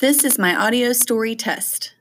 This is my audio story test.